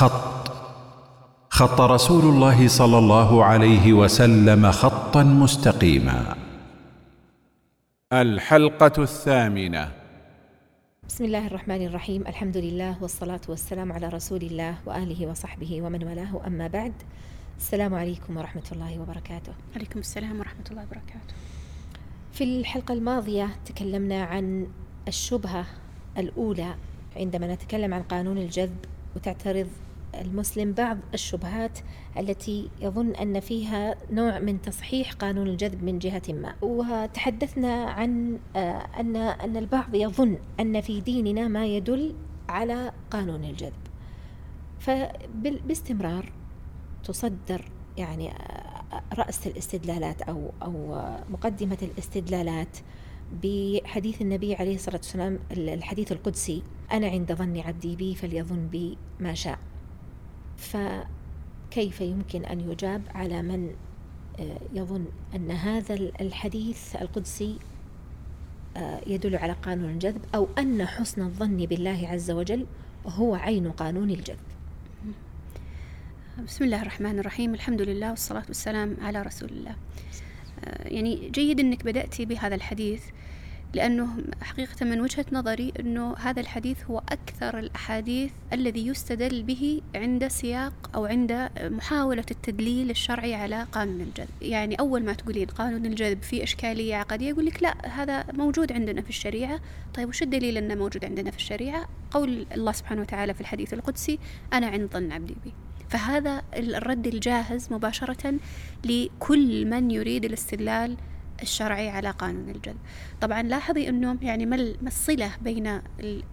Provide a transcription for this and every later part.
خط. خط رسول الله صلى الله عليه وسلم خطا مستقيما. الحلقة الثامنة. بسم الله الرحمن الرحيم. الحمد لله والصلاة والسلام على رسول الله وآله وصحبه ومن والاه. أما بعد السلام عليكم ورحمة الله وبركاته. عليكم السلام ورحمة الله وبركاته. في الحلقة الماضية تكلمنا عن الشبهة الأولى عندما نتكلم عن قانون الجذب وتعترض المسلم بعض الشبهات التي يظن أن فيها نوع من تصحيح قانون الجذب من جهة ما. وتحدثنا عن آه، أن أن البعض يظن أن في ديننا ما يدل على قانون الجذب. فباستمرار تصدر يعني آه، رأس الاستدلالات أو أو مقدمة الاستدلالات بحديث النبي عليه الصلاة والسلام الحديث القدسي. أنا عند ظن عبدي بي فليظن بي ما شاء. فكيف يمكن أن يجاب على من آه، يظن أن هذا الحديث القدسي آه، يدل على قانون الجذب أو أن حسن الظن بالله عز وجل هو عين قانون الجذب. بسم الله الرحمن الرحيم. الحمد لله والصلاة والسلام على رسول الله. آه، يعني جيد أنك بدأتي بهذا الحديث. لأنه حقيقة من وجهة نظري أنه هذا الحديث هو أكثر الأحاديث الذي يستدل به عند سياق أو عند محاولة التدليل الشرعي على قانون الجذب. يعني أول ما تقولين قانون الجذب في إشكالية عقدية يقول لك لا هذا موجود عندنا في الشريعة. طيب وش الدليل أنه موجود عندنا في الشريعة؟ قول الله سبحانه وتعالى في الحديث القدسي أنا عند ظن عبدي بي. فهذا الرد الجاهز مباشرة لكل من يريد الاستدلال الشرعي على قانون الجذب طبعا لاحظي أنه يعني ما الصلة بين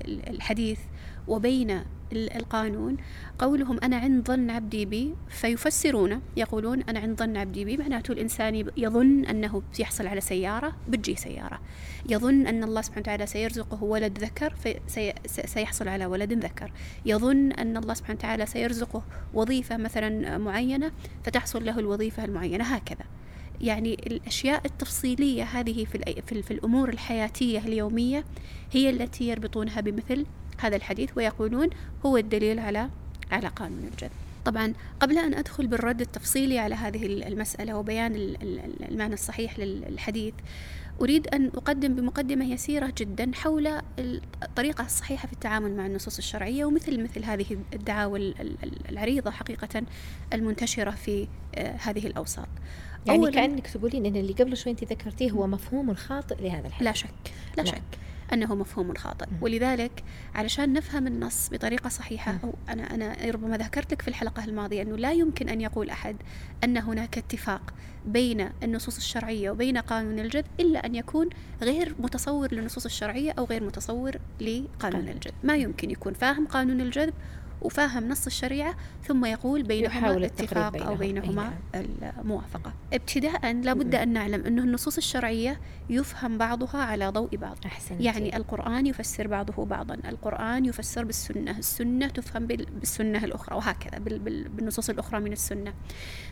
الحديث وبين القانون. قولهم أنا عند ظن عبدي بي فيفسرون يقولون أنا عند ظن عبدي بي معناته الإنسان يظن أنه سيحصل على سيارة بتجي سيارة. يظن أن الله سبحانه وتعالى سيرزقه ولد ذكر سيحصل على ولد ذكر. يظن أن الله سبحانه وتعالى سيرزقه وظيفة مثلا معينة فتحصل له الوظيفة المعينة هكذا. يعني الأشياء التفصيلية هذه في, في, في الأمور الحياتية اليومية هي التي يربطونها بمثل هذا الحديث ويقولون هو الدليل على على قانون الجذب طبعا قبل أن أدخل بالرد التفصيلي على هذه المسألة وبيان المعنى الصحيح للحديث أريد أن أقدم بمقدمة يسيرة جدا حول الطريقة الصحيحة في التعامل مع النصوص الشرعية ومثل مثل هذه الدعاوى العريضة حقيقة المنتشرة في آه، هذه الأوساط. يعني كأنك تقولين أن اللي قبل شوي أنت ذكرتيه هو مفهوم خاطئ لهذا الحديث. لا شك لا, لا. شك. أنه مفهوم خاطئ. ولذلك علشان نفهم النص بطريقة صحيحة أو أنا أنا ربما ذكرت لك في الحلقة الماضية أنه لا يمكن أن يقول أحد أن هناك اتفاق بين النصوص الشرعية وبين قانون الجذب إلا أن يكون غير متصور للنصوص الشرعية أو غير متصور لقانون الجذب ما يمكن يكون فاهم قانون الجذب وفاهم نص الشريعة ثم يقول بينهما الاتفاق بينهم. أو بينهما نعم. الموافقة ابتداء لابد أن نعلم أنه النصوص الشرعية يفهم بعضها على ضوء بعض أحسنتي. يعني القرآن يفسر بعضه بعضا القرآن يفسر بالسنة السنة تفهم بالسنة الأخرى وهكذا بالنصوص الأخرى من السنة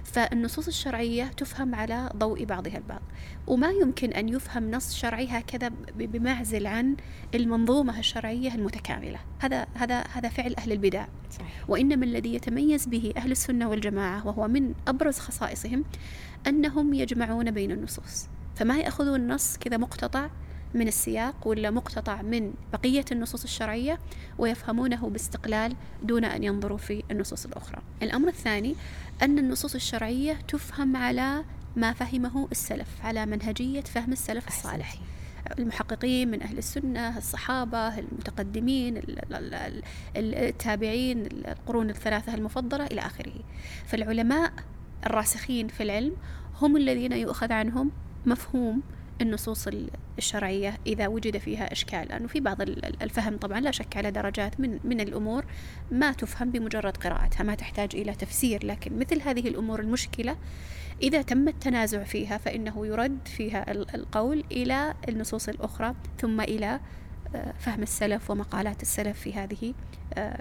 فالنصوص الشرعية تفهم على ضوء بعضها البعض وما يمكن أن يفهم نص شرعي هكذا بمعزل عن المنظومة الشرعية المتكاملة. هذا هذا هذا فعل أهل البدع. صحيح. وإنما الذي يتميز به أهل السنة والجماعة وهو من أبرز خصائصهم أنهم يجمعون بين النصوص. فما يأخذون النص كذا مقتطع من السياق ولا مقتطع من بقية النصوص الشرعية ويفهمونه باستقلال دون أن ينظروا في النصوص الأخرى. الأمر الثاني أن النصوص الشرعية تفهم على ما فهمه السلف على منهجية فهم السلف الصالح. المحققين من أهل السنة الصحابة المتقدمين التابعين القرون الثلاثة المفضلة إلى آخره. فالعلماء الراسخين في العلم هم الذين يؤخذ عنهم مفهوم النصوص الشرعية إذا وجد فيها إشكال. لأنه في بعض الفهم طبعا لا شك على درجات من من الأمور ما تفهم بمجرد قراءتها ما تحتاج إلى تفسير. لكن مثل هذه الأمور المشكلة إذا تم التنازع فيها فإنه يرد فيها القول إلى النصوص الأخرى ثم إلى آه، فهم السلف ومقالات السلف في هذه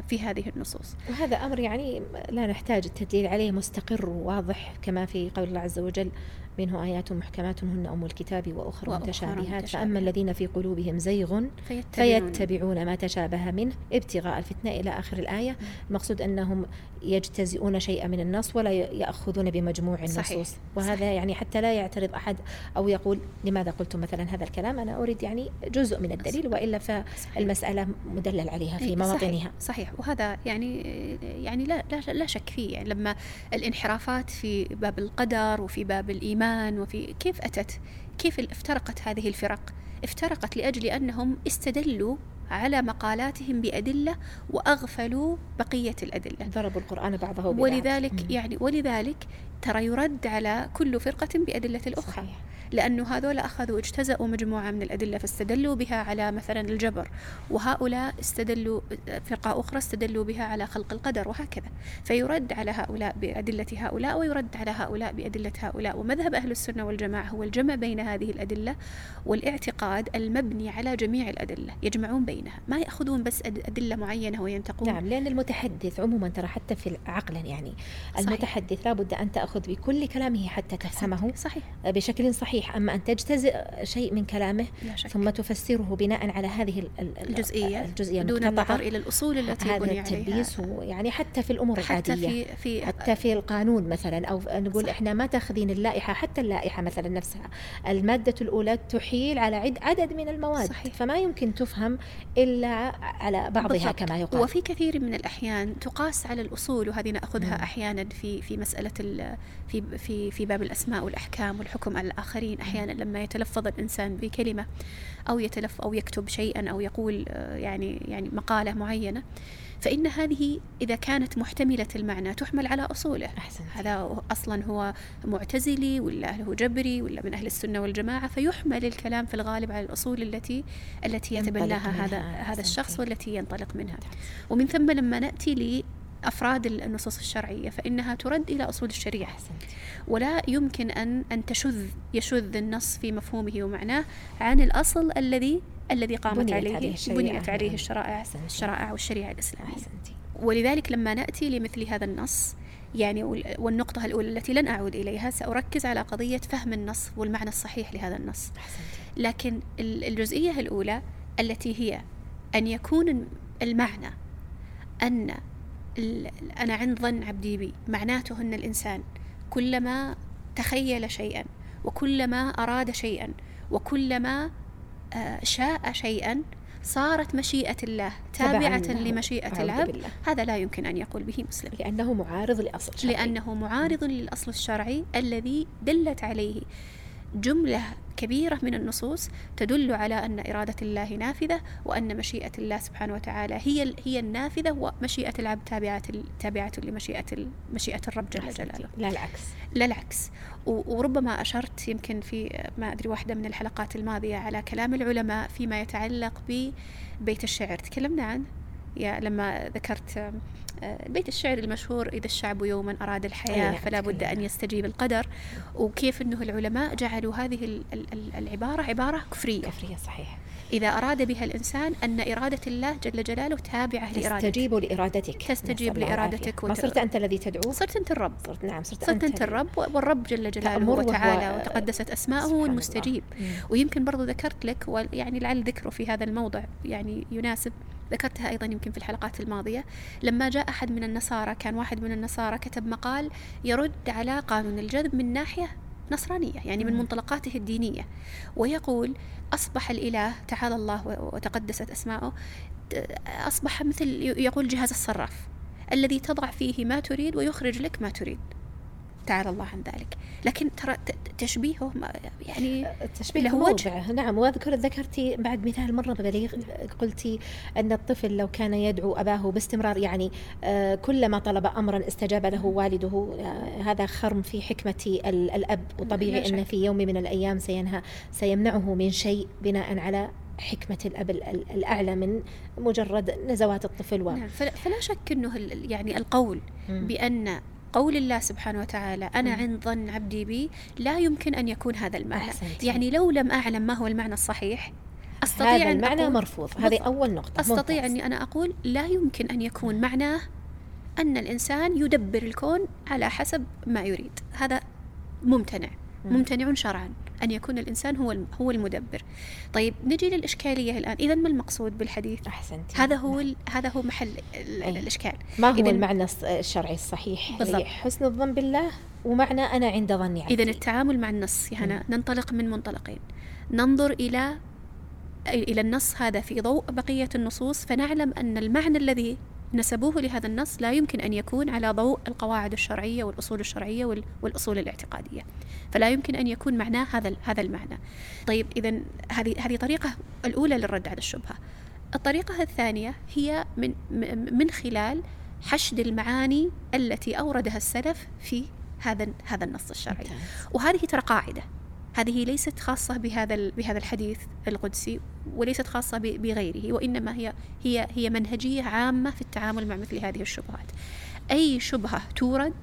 في هذه النصوص. وهذا أمر يعني لا نحتاج التدليل عليه مستقر وواضح كما في قول الله عز وجل منه آيات محكمات هن أم الكتاب وأخرى وأخرى متشابهات. فأما الذين في قلوبهم زيغ فيتبعون, فيتبعون ما تشابه منه ابتغاء الفتنة إلى آخر الآية. المقصود أنهم يجتزئون شيئا من النص ولا يأخذون بمجموع النصوص. صحيح. وهذا صحيح. يعني حتى لا يعترض أحد أو يقول لماذا قلت مثلا هذا الكلام؟ أنا أريد يعني جزء من الدليل وإلا فالمسألة مدلل عليها في إيه، مواطنها. صحيح, وهذا يعني يعني لا لا لا شك فيه يعني لما الانحرافات في باب القدر وفي باب الإيمان وفي كيف أتت؟ كيف افترقت هذه الفرق؟ افترقت لأجل أنهم استدلوا على مقالاتهم بأدلة وأغفلوا بقية الأدلة. ضربوا القرآن بعضه ببعض ولذلك. يعني ولذلك ترى يرد على كل فرقة بأدلة الأخرى صحيح. لأنه هذول أخذوا اجتزأوا مجموعة من الأدلة فاستدلوا بها على مثلا الجبر وهؤلاء استدلوا فرقة أخرى استدلوا بها على خلق القدر وهكذا. فيرد على هؤلاء بأدلة هؤلاء ويرد على هؤلاء بأدلة هؤلاء. ومذهب أهل السنة والجماعة هو الجمع بين هذه الأدلة والاعتقاد المبني على جميع الأدلة يجمعون بينها. ما يأخذون بس أد- أدلة معينة وينتقون. نعم لأن المتحدث عموما ترى حتى في عقلا يعني. صحيح. المتحدث لابد أن تأخذ بكل كلامه حتى تفهمه صحيح. بشكل صحيح. أما أن تجتزئ شيء من كلامه ثم تفسره بناء على هذه ال- ال- ال- الجزئية الجزئية دون. النظر إلى الأصول التي هذا التلبيس يعني حتى في الأمور حتى العادية في في حتى في القانون مثلا أو نقول صح. إحنا ما تأخذين اللائحة حتى اللائحة مثلا نفسها المادة الأولى تحيل على عد عدد من المواد صحيح. فما يمكن تفهم إلا على بعضها بالضبط. كما يقال وفي كثير من الأحيان تقاس على الأصول وهذه نأخذها مم. أحيانا في في مسألة في في في باب الأسماء والأحكام والحكم على الآخرين أحيانا لما يتلفظ الإنسان بكلمة أو يتلف أو يكتب شيئا أو يقول آه، يعني يعني مقالة معينة فإن هذه إذا كانت محتملة المعنى تحمل على أصوله أحسنت هذا أصلا هو معتزلي ولا هو جبري ولا من أهل السنة والجماعة فيحمل الكلام في الغالب على الأصول التي التي يتبناها. هذا هذا. الشخص والتي ينطلق منها ومن ثم لما نأتي لأفراد النصوص الشرعية فإنها ترد إلى أصول الشريعة ولا يمكن أن أن تشذ يشذ النص في مفهومه ومعناه عن الأصل الذي الذي قامت بنيت عليه عليه. بنيت عليه. الشرائع أحسنتي. الشرائع والشريعة الإسلامية ولذلك لما نأتي لمثل هذا النص يعني وال- والنقطة الأولى التي لن أعود إليها سأركز على قضية فهم النص والمعنى الصحيح لهذا النص لكن ال- الجزئية الأولى التي هي أن يكون المعنى أن أنا عند ظن عبدي بي معناته أن الإنسان كلما تخيل شيئا وكلما أراد شيئا وكلما آه، شاء شيئا صارت مشيئة الله تابعة. لمشيئة العبد. هذا لا يمكن أن يقول به مسلم لأنه معارض لأصل شرعي. لأنه معارض للأصل الشرعي الذي دلت عليه جملة كبيرة من النصوص تدل على أن إرادة الله نافذة وأن مشيئة الله سبحانه وتعالى هي هي النافذة ومشيئة العبد تابعة تابعة لمشيئة مشيئة الرب جل. جلاله. لا العكس. لا العكس. وربما أشرت يمكن في ما أدري واحدة من الحلقات الماضية على كلام العلماء فيما يتعلق ببيت الشعر. تكلمنا عنه يا لما ذكرت بيت الشعر المشهور إذا الشعب يوما أراد الحياة أي، فلا بد أن. يستجيب القدر. وكيف أنه العلماء جعلوا هذه ال- ال- ال- العبارة عبارة كفرية. كفرية صحيح. إذا أراد بها الإنسان أن إرادة الله جل جلاله تابعة لإرادته تستجيب لإرادتك. تستجيب لإرادتك. ما صرت أنت الذي تدعو؟ صرت أنت الرب. صرت نعم صرت, صرت أنت الرب والرب جل جلاله وتعالى وتقدست أسماؤه سبحان الله. والمستجيب. مم. ويمكن برضو ذكرت لك ويعني لعل ذكره في هذا الموضع. يعني يناسب. ذكرتها أيضا يمكن في الحلقات الماضية لما جاء أحد من النصارى كان واحد من النصارى كتب مقال يرد على قانون الجذب من ناحية نصرانية يعني من. منطلقاته الدينية ويقول أصبح الإله تعالى الله وتقدست أسماؤه أصبح مثل يقول جهاز الصراف الذي تضع فيه ما تريد ويخرج لك ما تريد تعالى الله عن ذلك لكن ترى تشبيهه يعني التشبيه له وجه. نعم وأذكر ذكرتي بعد مثال مرة بليغ قلتي أن الطفل لو كان يدعو أباه باستمرار يعني آه، كلما طلب امرا استجاب له والده آه، هذا خرم في حكمة ال- الأب لا وطبيعي. ان في يوم من الأيام سينهى سيمنعه من شيء بناء على حكمة الأب ال- ال- الأعلى من مجرد نزوات الطفل و... نعم فلا, شك أنه يعني القول. بأن قول الله سبحانه وتعالى أنا مم. عند ظن عبدي بي لا يمكن أن يكون هذا المعنى أحسنتي. يعني لو لم أعلم ما هو المعنى الصحيح أستطيع هذا أن المعنى أقول مرفوض هذه. أول نقطة أستطيع ممتاز. أني أنا أقول لا يمكن أن يكون معناه أن الإنسان يدبر الكون على حسب ما يريد هذا ممتنع مم. ممتنع شرعا أن يكون الإنسان هو هو المدبر. طيب نجي للإشكالية الآن. إذا ما المقصود بالحديث؟ أحسنت هذا هو ال- هذا هو محل أي. الإشكال. ما هو إذن- المعنى الشرعي الصحيح؟ بالضبط. حسن الظن بالله ومعنى أنا عند ظني عبدي إذا التعامل مع النص يا هنا ننطلق من منطلقين. ننظر إلى إلى النص هذا في ضوء بقية النصوص فنعلم أن المعنى الذي نسبوه لهذا النص لا يمكن أن يكون على ضوء القواعد الشرعية والأصول الشرعية وال- والأصول الاعتقادية. فلا يمكن أن يكون معناه هذا هذا المعنى. طيب إذا هذه هذه طريقة الأولى للرد على الشبهة. الطريقة الثانية هي من من خلال حشد المعاني التي أوردها السلف في هذا هذا النص الشرعي. وهذه ترى قاعدة. هذه ليست خاصة بهذا بهذا الحديث القدسي وليست خاصة بغيره وإنما هي هي هي منهجية عامة في التعامل مع مثل هذه الشبهات. أي شبهة تورد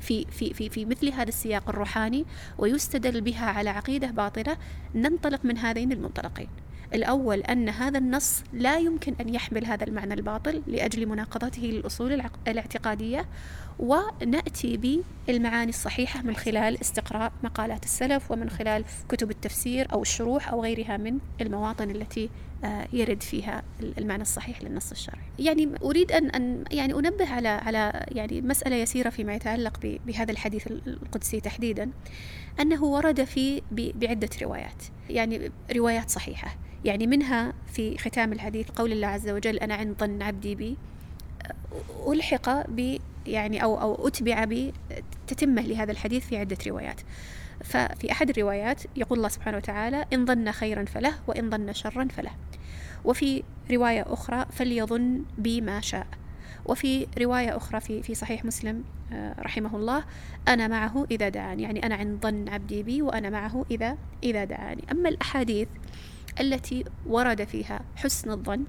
في في في في مثل هذا السياق الروحاني ويستدل بها على عقيدة باطلة ننطلق من هذين المنطلقين. الأول أن هذا النص لا يمكن أن يحمل هذا المعنى الباطل لأجل مناقضته للأصول الاعتقادية ونأتي بالمعاني الصحيحة من خلال استقراء مقالات السلف ومن خلال كتب التفسير أو الشروح أو غيرها من المواطن التي آه، يرد فيها المعنى الصحيح للنص الشرعي. يعني أريد أن أن يعني أنبه على على يعني مسألة يسيرة فيما يتعلق بهذا الحديث القدسي تحديدا أنه ورد في ب- بعدة روايات، يعني روايات صحيحة، يعني منها في ختام الحديث قول الله عز وجل أنا عند ظن عبدي بي ألحق ب يعني أو أو أتبع بتتمة لهذا الحديث في عدة روايات. ففي أحد الروايات يقول الله سبحانه وتعالى إن ظن خيرا فله وإن ظن شرا فله. وفي رواية أخرى فليظن بي ما شاء. وفي رواية أخرى في في صحيح مسلم آه، رحمه الله أنا معه إذا دعاني. يعني أنا عند ظن عبدي بي وأنا معه إذا إذا دعاني. أما الأحاديث التي ورد فيها حسن الظن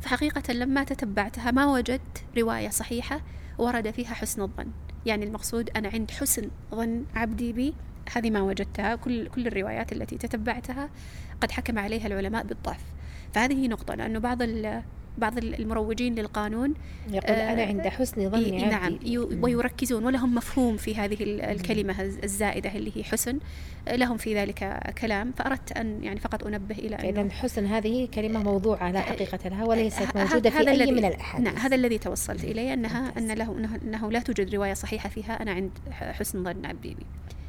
فحقيقة لما تتبعتها ما وجدت رواية صحيحة ورد فيها حسن الظن. يعني المقصود أنا عند حسن ظن عبدي بي هذه ما وجدتها. كل كل الروايات التي تتبعتها قد حكم عليها العلماء بالضعف. فهذه نقطة لأنه بعض بعض المروجين للقانون. يقول آه، أنا عند حسن ظني ي- عبدي. نعم. ويركزون ولهم مفهوم في هذه ال- الكلمة الز- الزائدة اللي هي حسن. لهم في ذلك كلام. فأردت أن يعني فقط أنبه إلى إذا حسن هذه كلمة موضوعة لا حقيقة لها وليست ه- موجودة في أي من الأحاديث. نعم هذا الذي توصلت إليه أنها. أن له أنه, لا توجد رواية صحيحة فيها. أنا عند حسن ظن عبدي. بي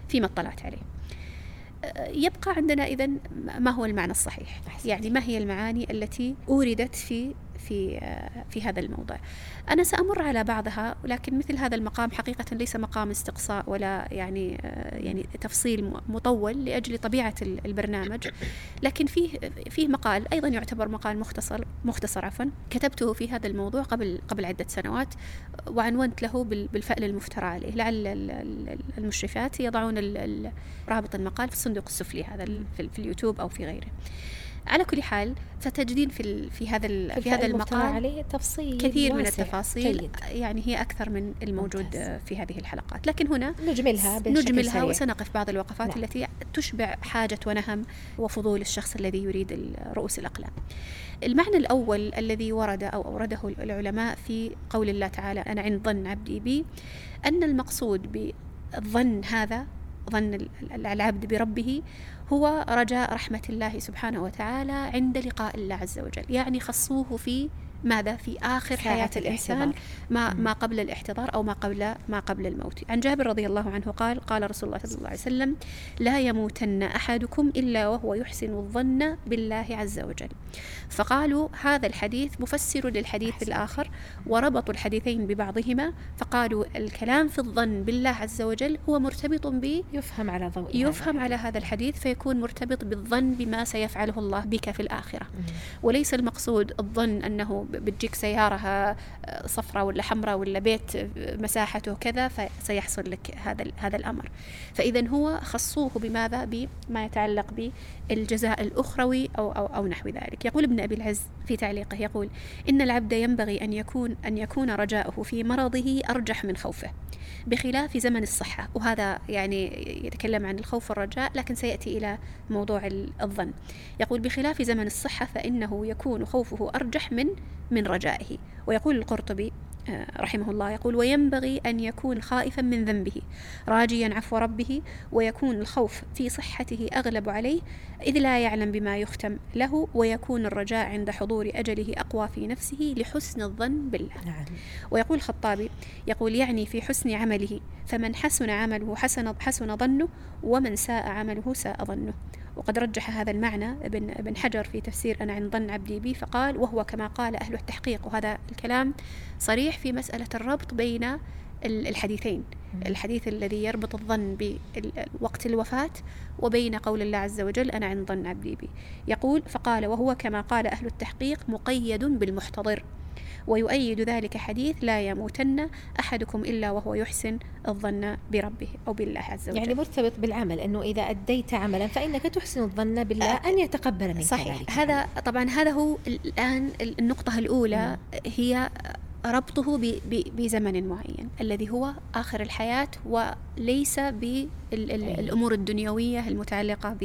فيما اطلعت عليه. يبقى عندنا إذا ما هو المعنى الصحيح. يعني ما هي المعاني التي أوردت في في في هذا الموضع أنا سأمر على بعضها ولكن مثل هذا المقام حقيقة ليس مقام استقصاء ولا يعني يعني تفصيل مطول لأجل طبيعة ال- البرنامج. لكن فيه فيه مقال أيضا يعتبر مقال مختصر مختصر عفوا كتبته في هذا الموضوع قبل قبل عدة سنوات وعنونت له بال- بالفأل المفترى عليه. لعل ال- ال- المشرفات يضعون رابط المقال في الصندوق السفلي هذا في اليوتيوب أو في غيره. على كل حال فتجدين في في هذا في هذا المقال عليه تفصيل كثير من. التفاصيل جيد. يعني هي أكثر من الموجود ممتاز. في هذه الحلقات لكن هنا نجملها نجملها سريع. وسنقف بعض الوقفات نعم. التي تشبع حاجة ونهم وفضول الشخص الذي يريد رؤوس الأقلام المعنى الأول الذي ورد أو أورده العلماء في قول الله تعالى أنا عند ظن عبدي بي أن المقصود بالظن هذا ظن ال- ال- العبد بربه هو رجاء رحمة الله سبحانه وتعالى عند لقاء الله عز وجل. يعني خصوه في ماذا في آخر حياة الإنسان. ما. ما قبل الاحتضار أو ما قبل ما قبل الموت عن جابر رضي الله عنه قال قال رسول الله صلى الله عليه وسلم لا يموتن أحدكم إلا وهو يحسن الظن بالله عز وجل فقالوا هذا الحديث مفسر للحديث. الآخر وربطوا الحديثين ببعضهما فقالوا الكلام في الظن بالله عز وجل هو مرتبط ب يفهم على ضوء يفهم على هذا الحديث فيكون مرتبط بالظن بما سيفعله الله بك في الآخرة. وليس المقصود الظن أنه بتجيك سيارة صفراء ولا حمراء ولا بيت مساحته كذا فسيحصل لك هذا هذا الأمر. فإذا هو خصوه بماذا؟ بما يتعلق بالجزاء الأخروي أو, أو, أو نحو ذلك. يقول ابن أبي العز في تعليقه يقول إن العبد ينبغي أن يكون أن يكون رجاؤه في مرضه أرجح من خوفه بخلاف زمن الصحة. وهذا يعني يتكلم عن الخوف والرجاء لكن سيأتي إلى موضوع الظن. يقول بخلاف زمن الصحة فإنه يكون خوفه أرجح من من رجائه. ويقول القرطبي آه، رحمه الله يقول وينبغي أن يكون خائفا من ذنبه راجيا عفو ربه ويكون الخوف في صحته أغلب عليه إذ لا يعلم بما يختم له ويكون الرجاء عند حضور أجله أقوى في نفسه لحسن الظن بالله. نعم. ويقول الخطابي يقول يعني في حسن عمله فمن حسن عمله حسن, حسن ظنه ومن ساء عمله ساء ظنه. وقد رجح هذا المعنى ابن, ابن حجر في تفسير أنا عن ظن عبدي بي فقال وهو كما قال أهل التحقيق. وهذا الكلام صريح في مسألة الربط بين الحديثين. الحديث الذي يربط الظن بوقت الوفاة وبين قول الله عز وجل أنا عن ظن عبدي بي يقول فقال وهو كما قال أهل التحقيق مقيد بالمحتضر. ويؤيد ذلك حديث لا يموتن أحدكم إلا وهو يحسن الظن بربه أو بالله عز وجل. يعني مرتبط بالعمل أنه إذا أديت عملا فإنك تحسن الظن بالله أه أن يتقبل منك صحيح. ذلك هذا طبعا هذا هو الآن النقطة الأولى هي ربطه بزمن معين الذي هو آخر الحياة وليس بالأمور الدنيوية المتعلقة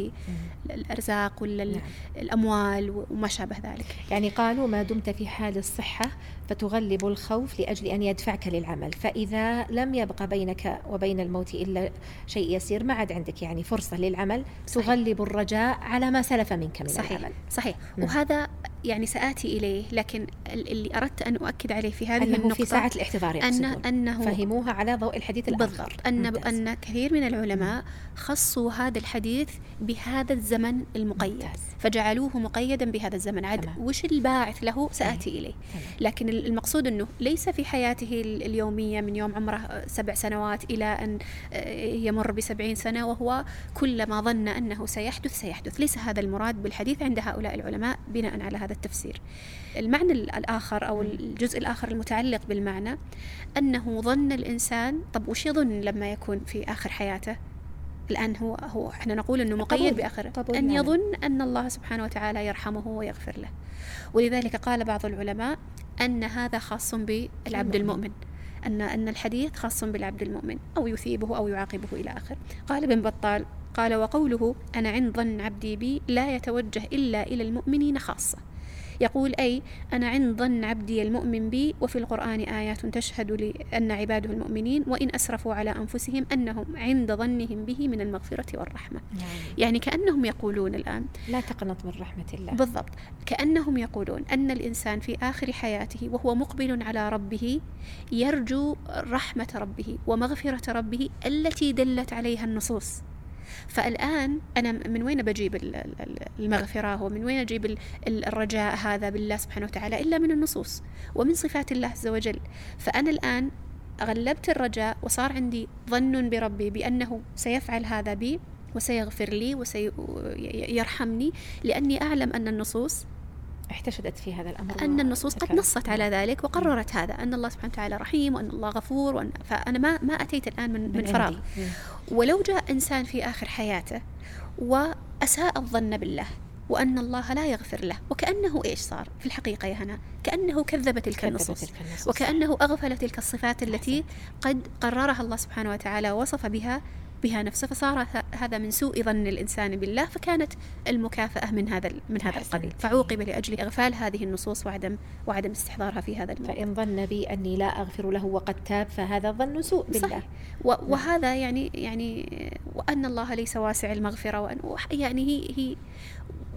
بالأرزاق والأموال نعم. وما شابه ذلك. يعني قالوا ما دمت في حال الصحة فتغلب الخوف لأجل أن يدفعك للعمل فإذا لم يبقى بينك وبين الموت إلا شيء يسير ما عاد عندك يعني فرصة للعمل صحيح. تغلب الرجاء على ما سلف منك من صحيح. العمل. صحيح. نعم. وهذا يعني سآتي إليه لكن اللي أردت أن أؤكد عليه في هذه أنه النقطة في ساعة الاحتضار أن أنه فهموها على ضوء الحديث الآخر بالضبط. أن, أن كثير من العلماء خصوا هذا الحديث بهذا الزمن المقيد. ممتاز. فجعلوه مقيدا بهذا الزمن. عاد وش الباعث له؟ سآتي إليه. لكن المقصود أنه ليس في حياته اليومية من يوم عمره سبع سنوات إلى أن آه، يمر بسبعين سنة وهو كلما ظن أنه سيحدث سيحدث. ليس هذا المراد بالحديث عند هؤلاء العلماء بناء على هذا التفسير. المعنى الآخر أو الجزء الآخر المتعلق بالمعنى أنه ظن الإنسان. طب وش يظن لما يكون في آخر حياته؟ الآن هو هو إحنا نقول أنه مقيد بآخر أن يظن أن الله سبحانه وتعالى يرحمه ويغفر له. ولذلك قال بعض العلماء أن هذا خاص بالعبد المؤمن. أن أن الحديث خاص بالعبد المؤمن أو يثيبه أو يعاقبه إلى آخر قال ابن بطال قال وقوله أنا عند ظن عبدي بي لا يتوجه إلا إلى المؤمنين خاصة. يقول أي أنا عند ظن عبدي المؤمن بي وفي القرآن آيات تشهد لي أن عباده المؤمنين وإن أسرفوا على أنفسهم أنهم عند ظنهم به من المغفرة والرحمة. يعني, يعني كأنهم يقولون الآن لا تقنط من رحمة الله. بالضبط. كأنهم يقولون أن الإنسان في آخر حياته وهو مقبل على ربه يرجو رحمة ربه ومغفرة ربه التي دلت عليها النصوص. فالآن أنا من وين بجيب المغفرة؟ ومن وين أجيب الرجاء هذا بالله سبحانه وتعالى؟ إلا من النصوص ومن صفات الله عز وجل. فأنا الآن غلبت الرجاء وصار عندي ظن بربي بأنه سيفعل هذا بي وسيغفر لي وسيرحمني لأني أعلم أن النصوص احتشدت في هذا الأمر أن النصوص قد نصت على ذلك وقررت هذا أن الله سبحانه وتعالى رحيم وأن الله غفور وأن فأنا ما ما أتيت الآن من, من فراغ. ولو جاء إنسان في آخر حياته وأساء الظن بالله وأن الله لا يغفر له وكأنه إيش صار في الحقيقة يا هنا؟ كأنه كذب تلك النصوص. وكأنه أغفل تلك الصفات التي قد قررها الله سبحانه وتعالى وصف بها بها نفسه فصار هذا من سوء ظن الإنسان بالله فكانت المكافأة من هذا من هذا القبيل. فعوقب لأجل إغفال هذه النصوص وعدم وعدم استحضارها في هذا الموضوع فإن ظن بي أني لا أغفر له وقد تاب فهذا ظن سوء بالله. صحيح. وهذا يعني يعني وأن الله ليس واسع المغفرة وأن يعني هي هي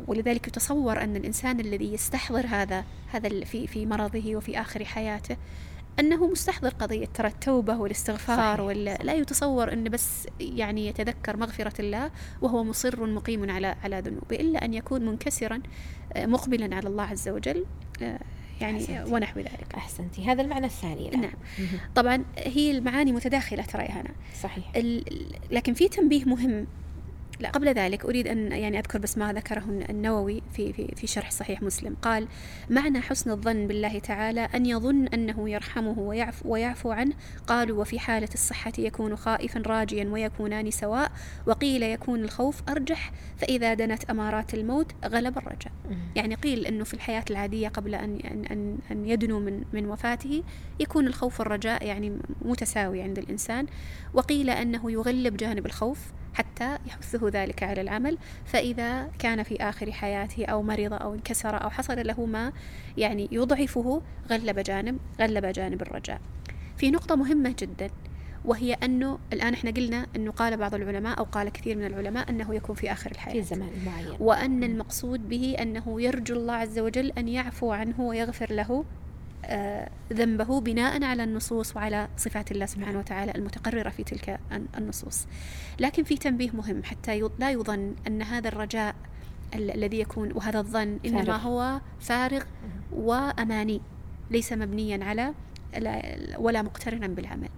ولذلك يتصور أن الإنسان الذي يستحضر هذا هذا في في مرضه وفي آخر حياته أنه مستحضر قضية ترى التوبة والاستغفار ولا لا يتصور أنه بس يعني يتذكر مغفرة الله وهو مصر مقيم على على ذنوبه إلا أن يكون منكسرا آه، مقبلا على الله عز وجل آه، يعني أحسنتي. ونحو ذلك. أحسنتي. هذا المعنى الثاني الآن. نعم. طبعا هي المعاني متداخلة ترى هنا. صحيح. لكن في تنبيه مهم لا. قبل ذلك أريد أن يعني أذكر بس ما ذكره النووي في في في شرح صحيح مسلم. قال معنى حسن الظن بالله تعالى أن يظن أنه يرحمه ويعفو, ويعفو عنه قالوا وفي حالة الصحة يكون خائفا راجيا ويكونان سواء وقيل يكون الخوف أرجح فإذا دنت أمارات الموت غلب الرجاء. يعني قيل أنه في الحياة العادية قبل أن أن أن يدنو من من وفاته يكون الخوف والرجاء يعني متساوي عند الإنسان وقيل أنه يغلب جانب الخوف حتى يحثه ذلك على العمل فإذا كان في آخر حياته أو مرض أو انكسر أو حصل له ما يعني يضعفه غلب جانب غلب جانب الرجاء. في نقطة مهمة جدا وهي أنه الآن إحنا قلنا أنه قال بعض العلماء أو قال كثير من العلماء أنه يكون في آخر الحياة. في زمان معين. وأن المقصود به أنه يرجو الله عز وجل أن يعفو عنه ويغفر له ذنبه بناء على النصوص وعلى صفات الله سبحانه وتعالى المتقررة في تلك النصوص. لكن في تنبيه مهم حتى لا يظن أن هذا الرجاء الذي يكون وهذا الظن إنما فارغ. هو فارغ وأماني ليس مبنيا على ولا مقترنا بالعمل.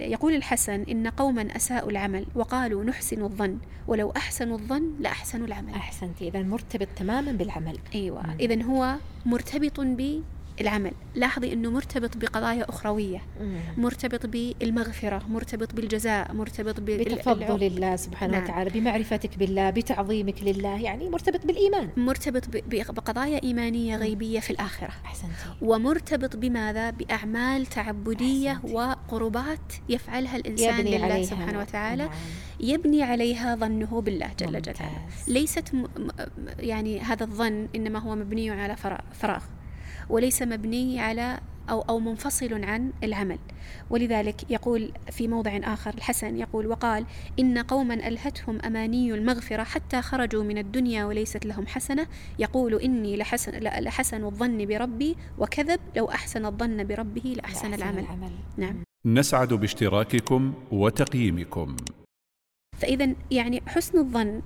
يقول الحسن إن قوما أساءوا العمل وقالوا نحسن الظن ولو أحسنوا الظن لأحسنوا العمل. أحسنت إذا مرتبط تماما بالعمل. أيوة. إذا هو مرتبط العمل. لاحظي أنه مرتبط بقضايا أخروية مرتبط بالمغفرة مرتبط بالجزاء مرتبط بتفضل الله سبحانه نعم. وتعالى بمعرفتك بالله بتعظيمك لله يعني مرتبط بالإيمان. مرتبط بقضايا إيمانية غيبية في الآخرة. أحسنتي. ومرتبط بماذا؟ بأعمال تعبدية أحسنتي. وقربات يفعلها الإنسان يبني لله عليها. سبحانه وتعالى. نعم. يبني عليها ظنه بالله جل جلاله. ليست م... يعني هذا الظن إنما هو مبني على فراغ. وليس مبني على أو أو منفصل عن العمل. ولذلك يقول في موضع آخر الحسن يقول وقال إن قوما ألهتهم أماني المغفرة حتى خرجوا من الدنيا وليست لهم حسنة. يقول إني لحسن, لحسن الظن بربي وكذب لو أحسن الظن بربه لأحسن العمل. العمل. نعم. نسعد باشتراككم وتقييمكم. فإذا يعني حسن الظن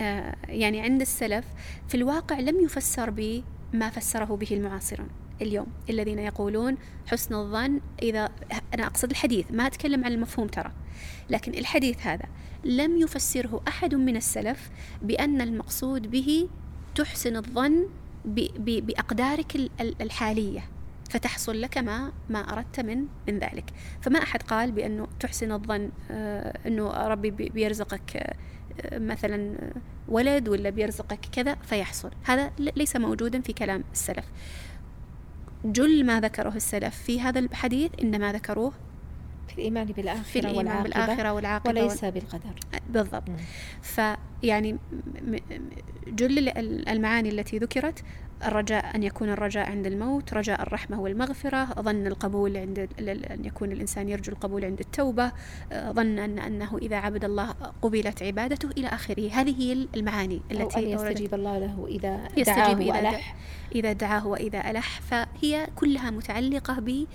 آه يعني عند السلف في الواقع لم يفسر ب ما فسره به المعاصرون. اليوم الذين يقولون حسن الظن إذا أنا أقصد الحديث ما أتكلم عن المفهوم ترى. لكن الحديث هذا لم يفسره أحد من السلف بأن المقصود به تحسن الظن بأقدارك الحالية. فتحصل لك ما ما أردت من من ذلك. فما أحد قال بأنه تحسن الظن آه، أنه ربي بيرزقك آه، مثلا ولد ولا بيرزقك كذا فيحصل. هذا ليس موجودا في كلام السلف. جل ما ذكره السلف في هذا الحديث إنما ذكروه في الإيمان بالآخرة في الإيمان والعاقبة بالآخرة والعاقبة وليس بالقدر. بالضبط. فيعني جل المعاني التي ذكرت الرجاء أن يكون الرجاء عند الموت رجاء الرحمة والمغفرة ظن القبول عند أن يكون الإنسان يرجو القبول عند التوبة ظن أن أنه إذا عبد الله قبلت عبادته إلى آخره. هذه هي المعاني التي أو أن يستجيب الله له إذا يستجيب إذا ألح إذا دعاه وإذا ألح. فهي كلها متعلقة ب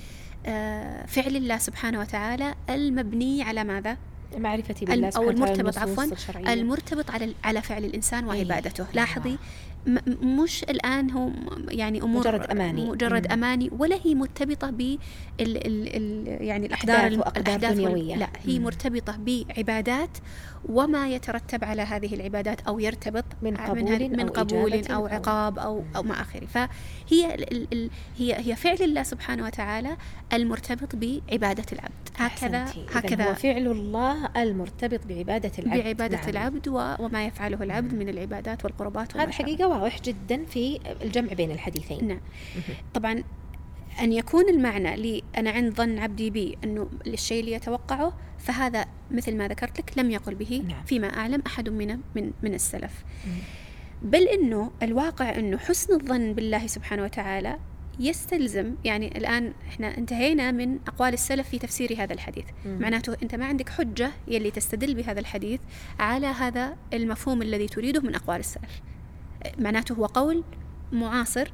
آه، فعل الله سبحانه وتعالى المبني على ماذا؟ معرفتي بالله أو المرتبط عفوا المرتبط على على فعل الإنسان وعبادته. أيه. لاحظي مش الآن هو يعني أمور مجرد أماني. مجرد أماني ولا هي مرتبطة ب يعني الأقدار الأحداث دنيوية. لا هي مرتبطة بعبادات وما يترتب على هذه العبادات أو يرتبط من قبول من قبول أو, أو عقاب أو أو ما آخره فهي ال ال هي هي فعل الله سبحانه وتعالى المرتبط بعبادة العبد. هكذا هكذا هو فعل الله المرتبط بعبادة العبد. بعبادة نعم. العبد وما يفعله العبد من العبادات والقربات هذا حقيقة واضح جدا في الجمع بين الحديثين. نعم. طبعا أن يكون المعنى لي أنا عند ظن عبدي بي أنه الشيء اللي يتوقعه فهذا مثل ما ذكرت لك لم يقل به نعم. فيما أعلم أحد من من من السلف. بل أنه الواقع أنه حسن الظن بالله سبحانه وتعالى يستلزم يعني الآن إحنا انتهينا من أقوال السلف في تفسير هذا الحديث. مم. معناته أنت ما عندك حجة يلي تستدل بهذا الحديث على هذا المفهوم الذي تريده من أقوال السلف. معناته هو قول معاصر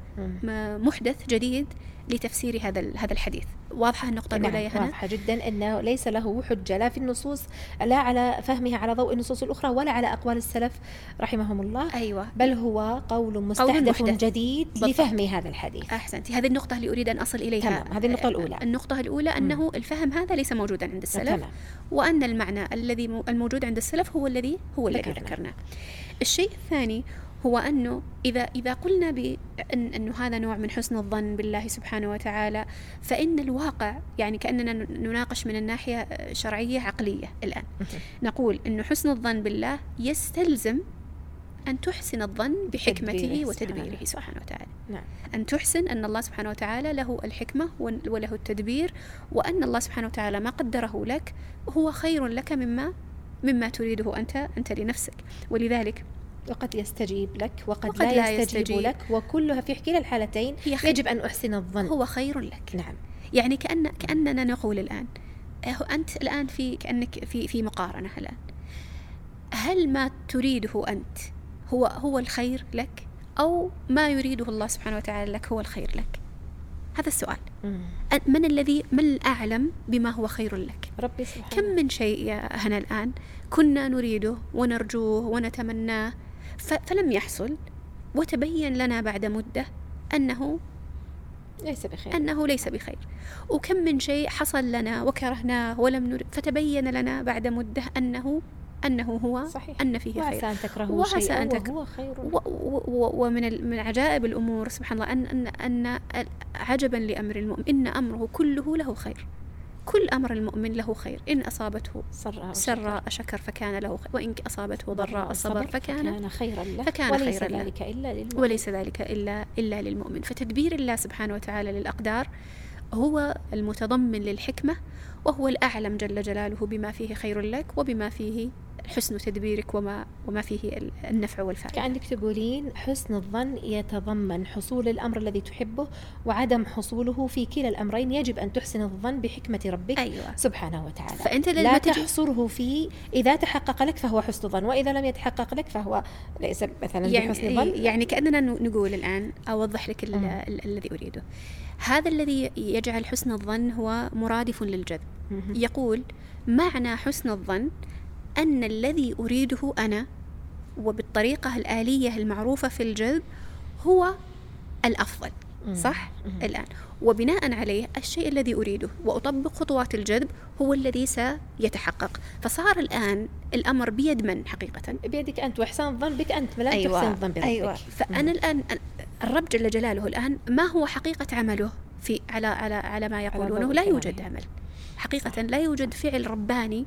محدث جديد لتفسير هذا هذا الحديث. واضحة النقطة الأولى يا نعم هنا؟ واضحة جدا أنه ليس له حجة لا في النصوص لا على فهمها على ضوء النصوص الأخرى ولا على أقوال السلف رحمهم الله. أيوة. بل هو قول مستحدث محدث. جديد بالضبط. لفهم هذا الحديث. أحسنتي. هذه النقطة اللي أريد أن أصل إليها. تمام، هذه النقطة الأولى. النقطة الأولى أنه الفهم هذا ليس موجودا عند السلف. تمام. وأن المعنى الذي مو- الموجود عند السلف هو الذي هو الذي ذكرنا. ذكرناه. الشيء الثاني هو أنه إذا إذا قلنا بأن أنه هذا نوع من حسن الظن بالله سبحانه وتعالى فإن الواقع يعني كأننا نناقش من الناحية شرعية عقلية الآن. نقول أنه حسن الظن بالله يستلزم أن تحسن الظن بحكمته تدبيره وتدبيره سبحانه. وتعالى. نعم. أن تحسن أن الله سبحانه وتعالى له الحكمة وله التدبير وأن الله سبحانه وتعالى ما قدره لك هو خير لك مما مما تريده أنت أنت لنفسك. ولذلك وقد يستجيب لك وقد, وقد لا, لا يستجيب, يستجيب. لك وكلها في كلا الحالتين يجب أن أحسن الظن. هو خير لك. نعم. يعني كأن كأننا نقول الآن أنت الآن في كأنك في في مقارنة الآن. هل ما تريده أنت هو هو الخير لك؟ أو ما يريده الله سبحانه وتعالى لك هو الخير لك؟ هذا السؤال. من الذي من الأعلم بما هو خير لك؟ ربي سبحانه. كم من شيء يا هنا الآن كنا نريده ونرجوه ونتمناه فلم يحصل. وتبين لنا بعد مدة أنه ليس بخير. أنه ليس بخير. وكم من شيء حصل لنا وكرهناه ولم نرد فتبين لنا بعد مدة أنه أنه هو صحيح. أن فيه وعسى خير أن تكرهوا وعسى شيئا أن تك- وهو خير. و- و- و- ومن ال- من عجائب الأمور سبحان الله أن أن أن عجبا لأمر المؤمن إن أمره كله له خير. كل أمر المؤمن له خير. إن أصابته سراء سراء شكر فكان له خير. وإن أصابته ضراء صبر فكان فكان خيرا له. فكان وليس خيرا له. ذلك إلا للمؤمن. وليس ذلك إلا إلا للمؤمن. فتدبير الله سبحانه وتعالى للأقدار هو المتضمن للحكمة وهو الأعلم جل جلاله بما فيه خير لك وبما فيه حسن تدبيرك وما وما فيه ال- النفع والفائدة. كأنك تقولين حسن الظن يتضمن حصول الأمر الذي تحبه وعدم حصوله في كلا الأمرين يجب أن تحسن الظن بحكمة ربك أيوة. سبحانه وتعالى. فأنت لما لا تحصره في إذا تحقق لك فهو حسن ظن وإذا لم يتحقق لك فهو ليس مثلا بحسن ظن يعني, يعني كأننا ن- نقول الآن أوضح لك الذي أريده. هذا الذي يجعل حسن الظن هو مرادف للجذب. يقول معنى حسن الظن أن الذي أريده أنا وبالطريقة الآلية المعروفة في الجذب هو الأفضل. صح. الآن وبناء عليه الشيء الذي أريده وأطبق خطوات الجذب هو الذي سيتحقق. فصار الآن الأمر بيد من حقيقة؟ بيدك أنت وإحسان الظن بك أنت فلا أيوة تحسن الظن بربك أيوة فأنا الآن الرب جل جلاله الآن ما هو حقيقة عمله في على على على ما يقولونه؟ لا كلامه. يوجد عمل. حقيقة لا يوجد فعل رباني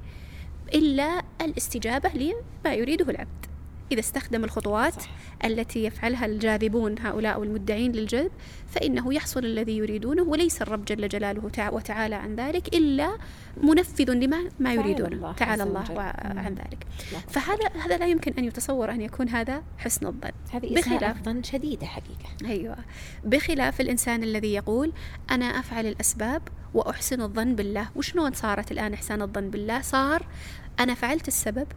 إلا الاستجابة لما يريده العبد. إذا استخدم الخطوات صح. التي يفعلها الجاذبون هؤلاء المدعين للجذب فإنه يحصل الذي يريدونه وليس الرب جل جلاله تع- وتعالى عن ذلك إلا منفذ لما ما تعالى يريدونه الله تعالى الله. وع- مم. عن ذلك. فهذا هذا لا يمكن أن يتصور أن يكون هذا حسن الظن هذه بخلاف ظن شديدة حقيقة أيوة بخلاف الإنسان الذي يقول أنا أفعل الأسباب وأحسن الظن بالله وشلون صارت الآن إحسان الظن بالله صار أنا فعلت السبب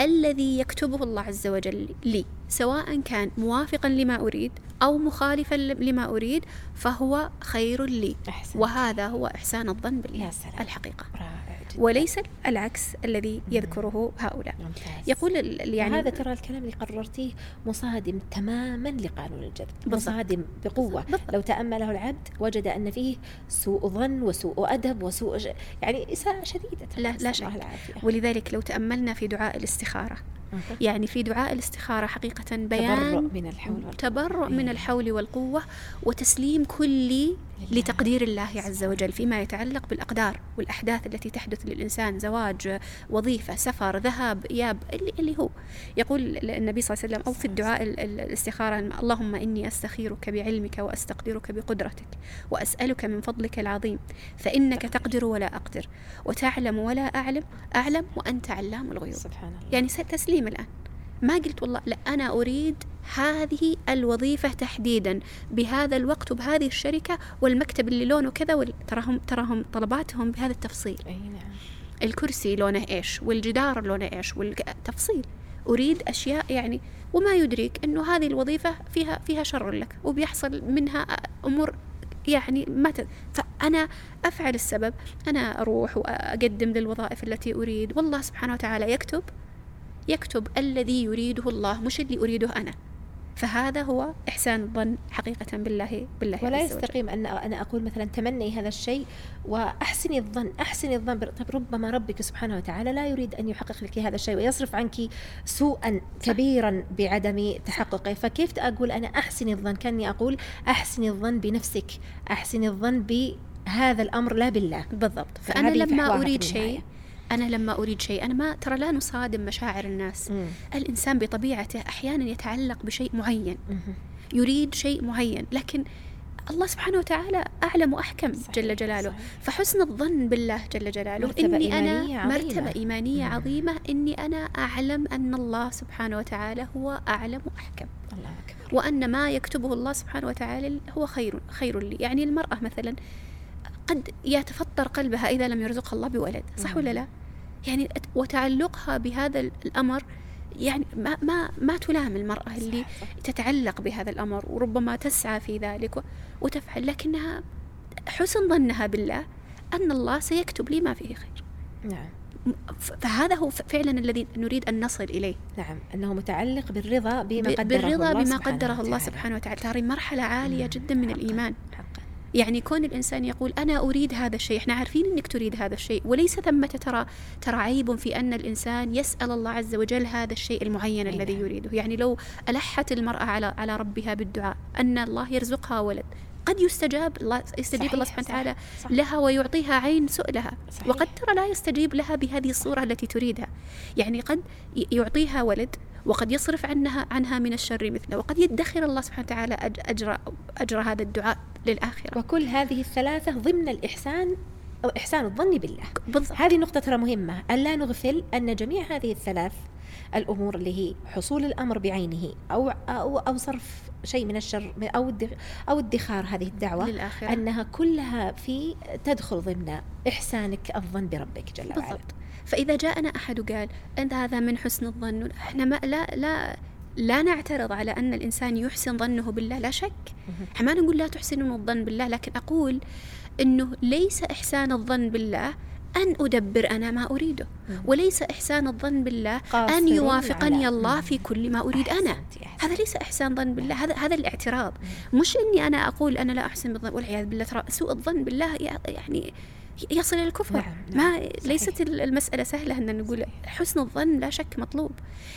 الذي يكتبه الله عز وجل لي سواء كان موافقا لما أريد أو مخالفا لما أريد فهو خير لي. أحسن وهذا هو إحسان الظن بالله. الحقيقة. وليس العكس الذي يذكره هؤلاء ممتاز يقول يعني هذا ترى الكلام اللي قررتيه مصادم تماما لقانون الجذب بالضبط. مصادم بقوة بالضبط. لو تأمله العبد وجد أن فيه سوء ظن وسوء أدب وسوء ج... يعني إساءة شديدة لا- لا شك. ولذلك لو تأملنا في دعاء الاستخارة يعني في دعاء الاستخارة حقيقة بيان تبرؤ من الحول والقوة تبرؤ من أيوة. الحول والقوة وتسليم كلي. لتقدير الله عز وجل فيما يتعلق بالأقدار والأحداث التي تحدث للإنسان زواج وظيفة سفر ذهاب إياب اللي, اللي هو. يقول النبي صلى الله عليه وسلم أو في الدعاء ال- ال- الاستخارة اللهم إني أستخيرك بعلمك وأستقدرك بقدرتك وأسألك من فضلك العظيم فإنك تقدر ولا أقدر وتعلم ولا أعلم أعلم وأنت علام الغيوب. سبحان الله. يعني تسليم الآن. ما قلت والله لا أنا أريد هذه الوظيفة تحديدا بهذا الوقت وبهذه الشركة والمكتب اللي لونه كذا وال- تراهم تراهم طلباتهم بهذا التفصيل. أي نعم. الكرسي لونه إيش؟ والجدار لونه إيش؟ والتفصيل. أريد أشياء يعني وما يدريك أنه هذه الوظيفة فيها فيها شر لك وبيحصل منها أمور يعني ما ت... فأنا أفعل السبب. أنا أروح وأقدم للوظائف التي أريد. والله سبحانه وتعالى يكتب يكتب الذي يريده الله مش اللي أريده أنا. فهذا هو إحسان الظن حقيقة بالله بالله ولا يستقيم أن أنا أقول مثلا تمني هذا الشيء وأحسني الظن أحسني الظن طيب ربما ربك سبحانه وتعالى لا يريد أن يحقق لك هذا الشيء ويصرف عنك سوءا كبيرا بعدم تحققه. فكيف أقول أنا أحسني الظن؟ كأني أقول أحسني الظن بنفسك أحسني الظن بهذا الأمر لا بالله. بالضبط. فأنا لما أريد شيء أنا لما أريد شيء أنا ما ترى لا نصادم مشاعر الناس مم. الإنسان بطبيعته أحيانا يتعلق بشيء معين مم. يريد شيء معين لكن الله سبحانه وتعالى أعلم وأحكم صحيح جل جلاله صحيح. فحسن الظن بالله جل جلاله مرتبة إني إيمانية أنا عظيمة. مرتبة إيمانية مم. عظيمة إني أنا أعلم أن الله سبحانه وتعالى هو أعلم وأحكم الله أكبر. وأن ما يكتبه الله سبحانه وتعالى هو خير خير لي يعني المرأة مثلا قد يتفطر قلبها إذا لم يرزقها الله بولد صح ولا لا يعني وتعلقها بهذا الأمر يعني ما ما ما تلام المرأة اللي تتعلق بهذا الأمر وربما تسعى في ذلك وتفعل لكنها حسن ظنها بالله أن الله سيكتب لي ما فيه خير. نعم. فهذا هو فعلا الذي نريد أن نصل إليه. نعم أنه متعلق بالرضا بما قدره بالرضا الله بما قدره الله سبحانه وتعالى. ترى مرحلة عالية نعم. جدا من الإيمان. يعني كون الإنسان يقول أنا أريد هذا الشيء إحنا عارفين أنك تريد هذا الشيء وليس ثمة ترى ترى عيب في أن الإنسان يسأل الله عز وجل هذا الشيء المعين الذي يريده. يعني لو ألحت المرأة على على ربها بالدعاء أن الله يرزقها ولد قد يستجاب الله يستجيب الله سبحانه وتعالى لها ويعطيها عين سؤلها. صحيح. وقد ترى لا يستجيب لها بهذه الصورة التي تريدها. يعني قد يعطيها ولد وقد يصرف عنها عنها من الشر مثله. وقد يدخر الله سبحانه وتعالى أجر أجر هذا الدعاء للآخرة. وكل هذه الثلاثة ضمن الإحسان أو إحسان الظن بالله. بالضبط. هذه نقطة ترى مهمة. أن لا نغفل أن جميع هذه الثلاث الأمور اللي هي حصول الأمر بعينه أو أو أو صرف شيء من الشر أو أو ادخار هذه الدعوة للآخرة. أنها كلها في تدخل ضمن إحسانك الظن بربك جل وعلا. بالضبط فإذا جاءنا أحد وقال أنت هذا من حسن الظن إحنا ما لا لا لا نعترض على أن الإنسان يحسن ظنه بالله لا شك. إحنا ما نقول لا تحسنون الظن بالله لكن أقول أنه ليس إحسان الظن بالله أن أدبر أنا ما أريده. وليس إحسان الظن بالله أن يوافقني الله في كل ما أريد أنا. هذا ليس إحسان ظن بالله هذا هذا الاعتراض. مش إني أنا أقول أنا لا أحسن بالظن والعياذ بالله ترى سوء الظن بالله يعني يصل إلى الكفر. نعم نعم. ما صحيح. ليست المسألة سهلة أن نقول حسن الظن لا شك مطلوب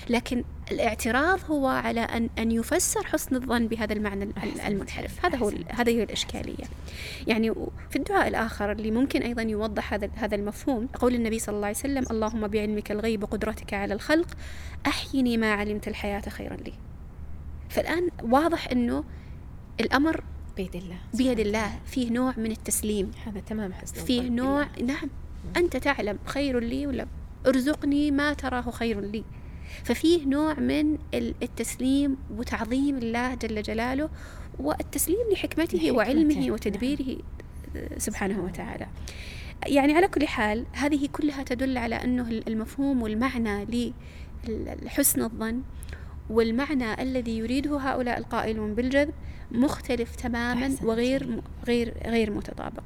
لكن الاعتراض هو على أن أن يفسر حسن الظن بهذا المعنى المنحرف. هذا هو هذا هي الإشكالية. يعني في الدعاء الآخر اللي ممكن أيضا يوضح هذا هذا المفهوم قول النبي صلى الله عليه وسلم اللهم بعلمك الغيب وقدرتك على الخلق أحيني ما علمت الحياة خيرا لي. فالآن واضح أنه الأمر بيد الله. بيد الله. فيه نوع من التسليم. هذا تمام حسن فيه نوع بالله. نعم. أنت تعلم خير لي ولا ارزقني ما تراه خير لي. ففيه نوع من التسليم وتعظيم الله جل جلاله والتسليم لحكمته, لحكمته. وعلمه نعم. وتدبيره سبحانه وتعالى. يعني على كل حال هذه كلها تدل على أنه المفهوم والمعنى لحسن الظن والمعنى الذي يريده هؤلاء القائلون بالجذب مختلف تماما وغير غير غير متطابق.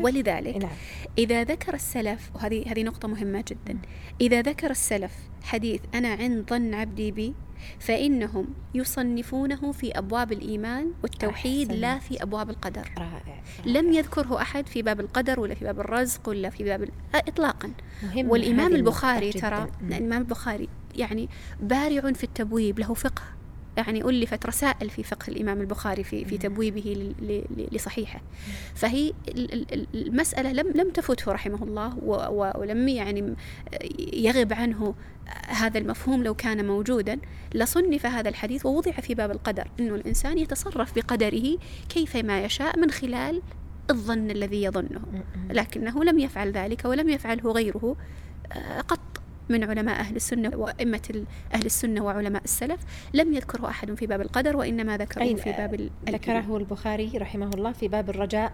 ولذلك نعم. إذا ذكر السلف وهذه هذه نقطة مهمة جدا. إذا ذكر السلف حديث أنا عند ظن عبدي بي فإنهم يصنفونه في أبواب الإيمان والتوحيد أحسن. لا في أبواب القدر. رائع. لم يذكره أحد في باب القدر ولا في باب الرزق ولا في باب إطلاقا. مهم. والإمام البخاري ترى الإمام البخاري يعني بارع في التبويب له فقه. يعني ألفت رسائل في فقه الإمام البخاري في في تبويبه لصحيحه. فهي المسألة لم لم تفته رحمه الله ولم يعني يغب عنه هذا المفهوم لو كان موجودا. لصنف هذا الحديث ووضع في باب القدر أنه الإنسان يتصرف بقدره كيفما يشاء من خلال الظن الذي يظنه. لكنه لم يفعل ذلك ولم يفعله غيره. آه، قط من علماء أهل السنة وأئمة أهل السنة وعلماء السلف. لم يذكره أحد في باب القدر وإنما ذكره في باب ذكره البخاري رحمه الله في باب الرجاء؟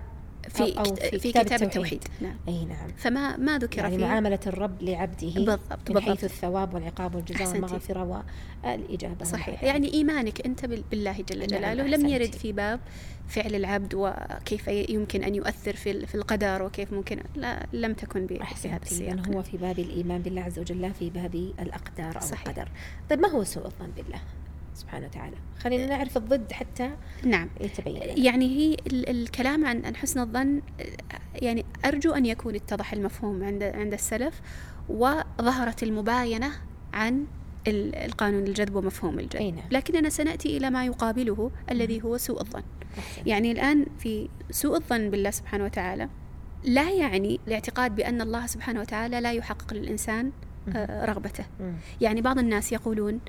في, أو- في في كتاب كتاب التوحيد. نعم أي نعم فما ما ذكر يعني فيه معاملة الرب لعبده بالضبط، من. حيث الثواب والعقاب والجزاء. والمغفرة والإجابة صحيح. يعني إيمانك أنت بال- بالله جل نعم، جلاله لم. يرد في باب فعل العبد وكيف يمكن أن يؤثر في في القدر وكيف ممكن لا لم تكن بهذا السياق إذن هو في باب الإيمان بالله عز وجل لا في باب الأقدار أو صحيح. القدر طيب ما هو سوء الظن بالله سبحانه وتعالى خلينا نعرف الضد حتى نعم يتبين. يعني هي ال- الكلام عن عن حسن الظن يعني أرجو أن يكون اتضح المفهوم عند عند السلف وظهرت المباينة عن ال- القانون الجذب ومفهوم الجذب نعم. لكننا سنأتي إلى ما يقابله الذي هو سوء الظن أحسنت. يعني الآن في سوء الظن بالله سبحانه وتعالى لا يعني الاعتقاد بأن الله سبحانه وتعالى لا يحقق للإنسان آه، رغبته. يعني بعض الناس يقولون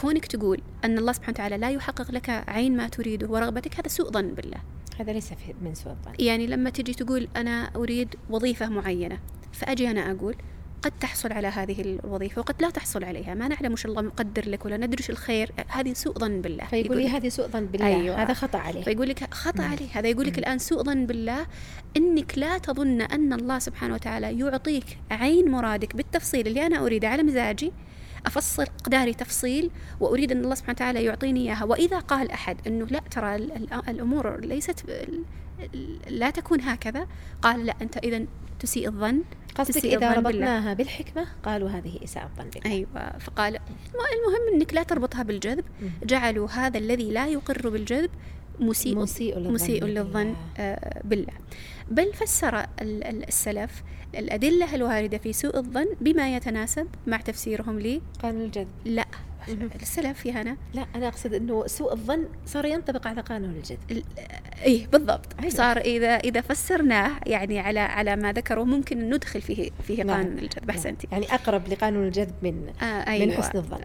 كونك تقول أن الله سبحانه وتعالى لا يحقق لك عين ما تريده ورغبتك هذا سوء ظن بالله. هذا ليس في- من سوء الظن. يعني لما تجي تقول أنا أريد وظيفة معينة فأجي أنا أقول قد تحصل على هذه الوظيفة وقد لا تحصل عليها ما نعلم وش الله مقدر لك ولا ندري الخير هذه سوء ظن بالله. فيقول لي هذه سوء ظن بالله أيوة. هذا خطأ عليه. فيقول لك خطأ عليه هذا يقول لك الآن سوء ظن بالله إنك لا تظن أن الله سبحانه وتعالى يعطيك عين مرادك بالتفصيل اللي أنا أريده على مزاجي أفصل أقداري تفصيل وأريد أن الله سبحانه وتعالى يعطيني إياها. وإذا قال أحد أنه لا ترى ال- ال- الأمور ليست لا تكون هكذا قال لا أنت إذا تسيء الظن قصدك إذا الظن بالله. ربطناها بالحكمة قالوا هذه إساءة ظن بالله. أيوة فقال المهم أنك لا تربطها بالجذب. جعلوا هذا الذي لا يقر بالجذب مسيء مسيء للظن. مسيء بالله. للظن آه، بالله. بل فسر ال- ال- السلف الأدلة الواردة في سوء الظن بما يتناسب مع تفسيرهم لي قانون الجذب. لا. السلف يا هنا. لا أنا أقصد أنه سوء الظن صار ينطبق على قانون الجذب ال- إيه بالضبط. أيوة. صار إذا إذا فسرناه يعني على على ما ذكروا ممكن ندخل فيه فيه نعم. قانون الجذب احسنتي يعني أقرب لقانون الجذب من آه أيوة. من حسن الظن.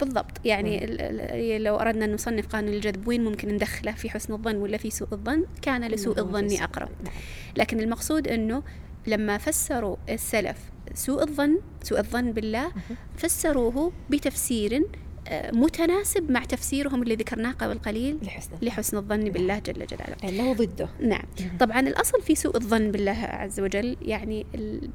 بالضبط. يعني ال- لو أردنا أن نصنف قانون الجذب وين ممكن ندخله؟ في حسن الظن ولا في سوء الظن؟ كان لسوء الظن سوء أقرب. نعم. لكن المقصود أنه لما فسروا السلف سوء الظن سوء الظن بالله فسروه بتفسير آه، متناسب مع تفسيرهم اللي ذكرناه قبل قليل لحسن الظن. لحسن الظن بالله جل جلاله. لأنه ضده. نعم. طبعا الأصل في سوء الظن بالله عز وجل يعني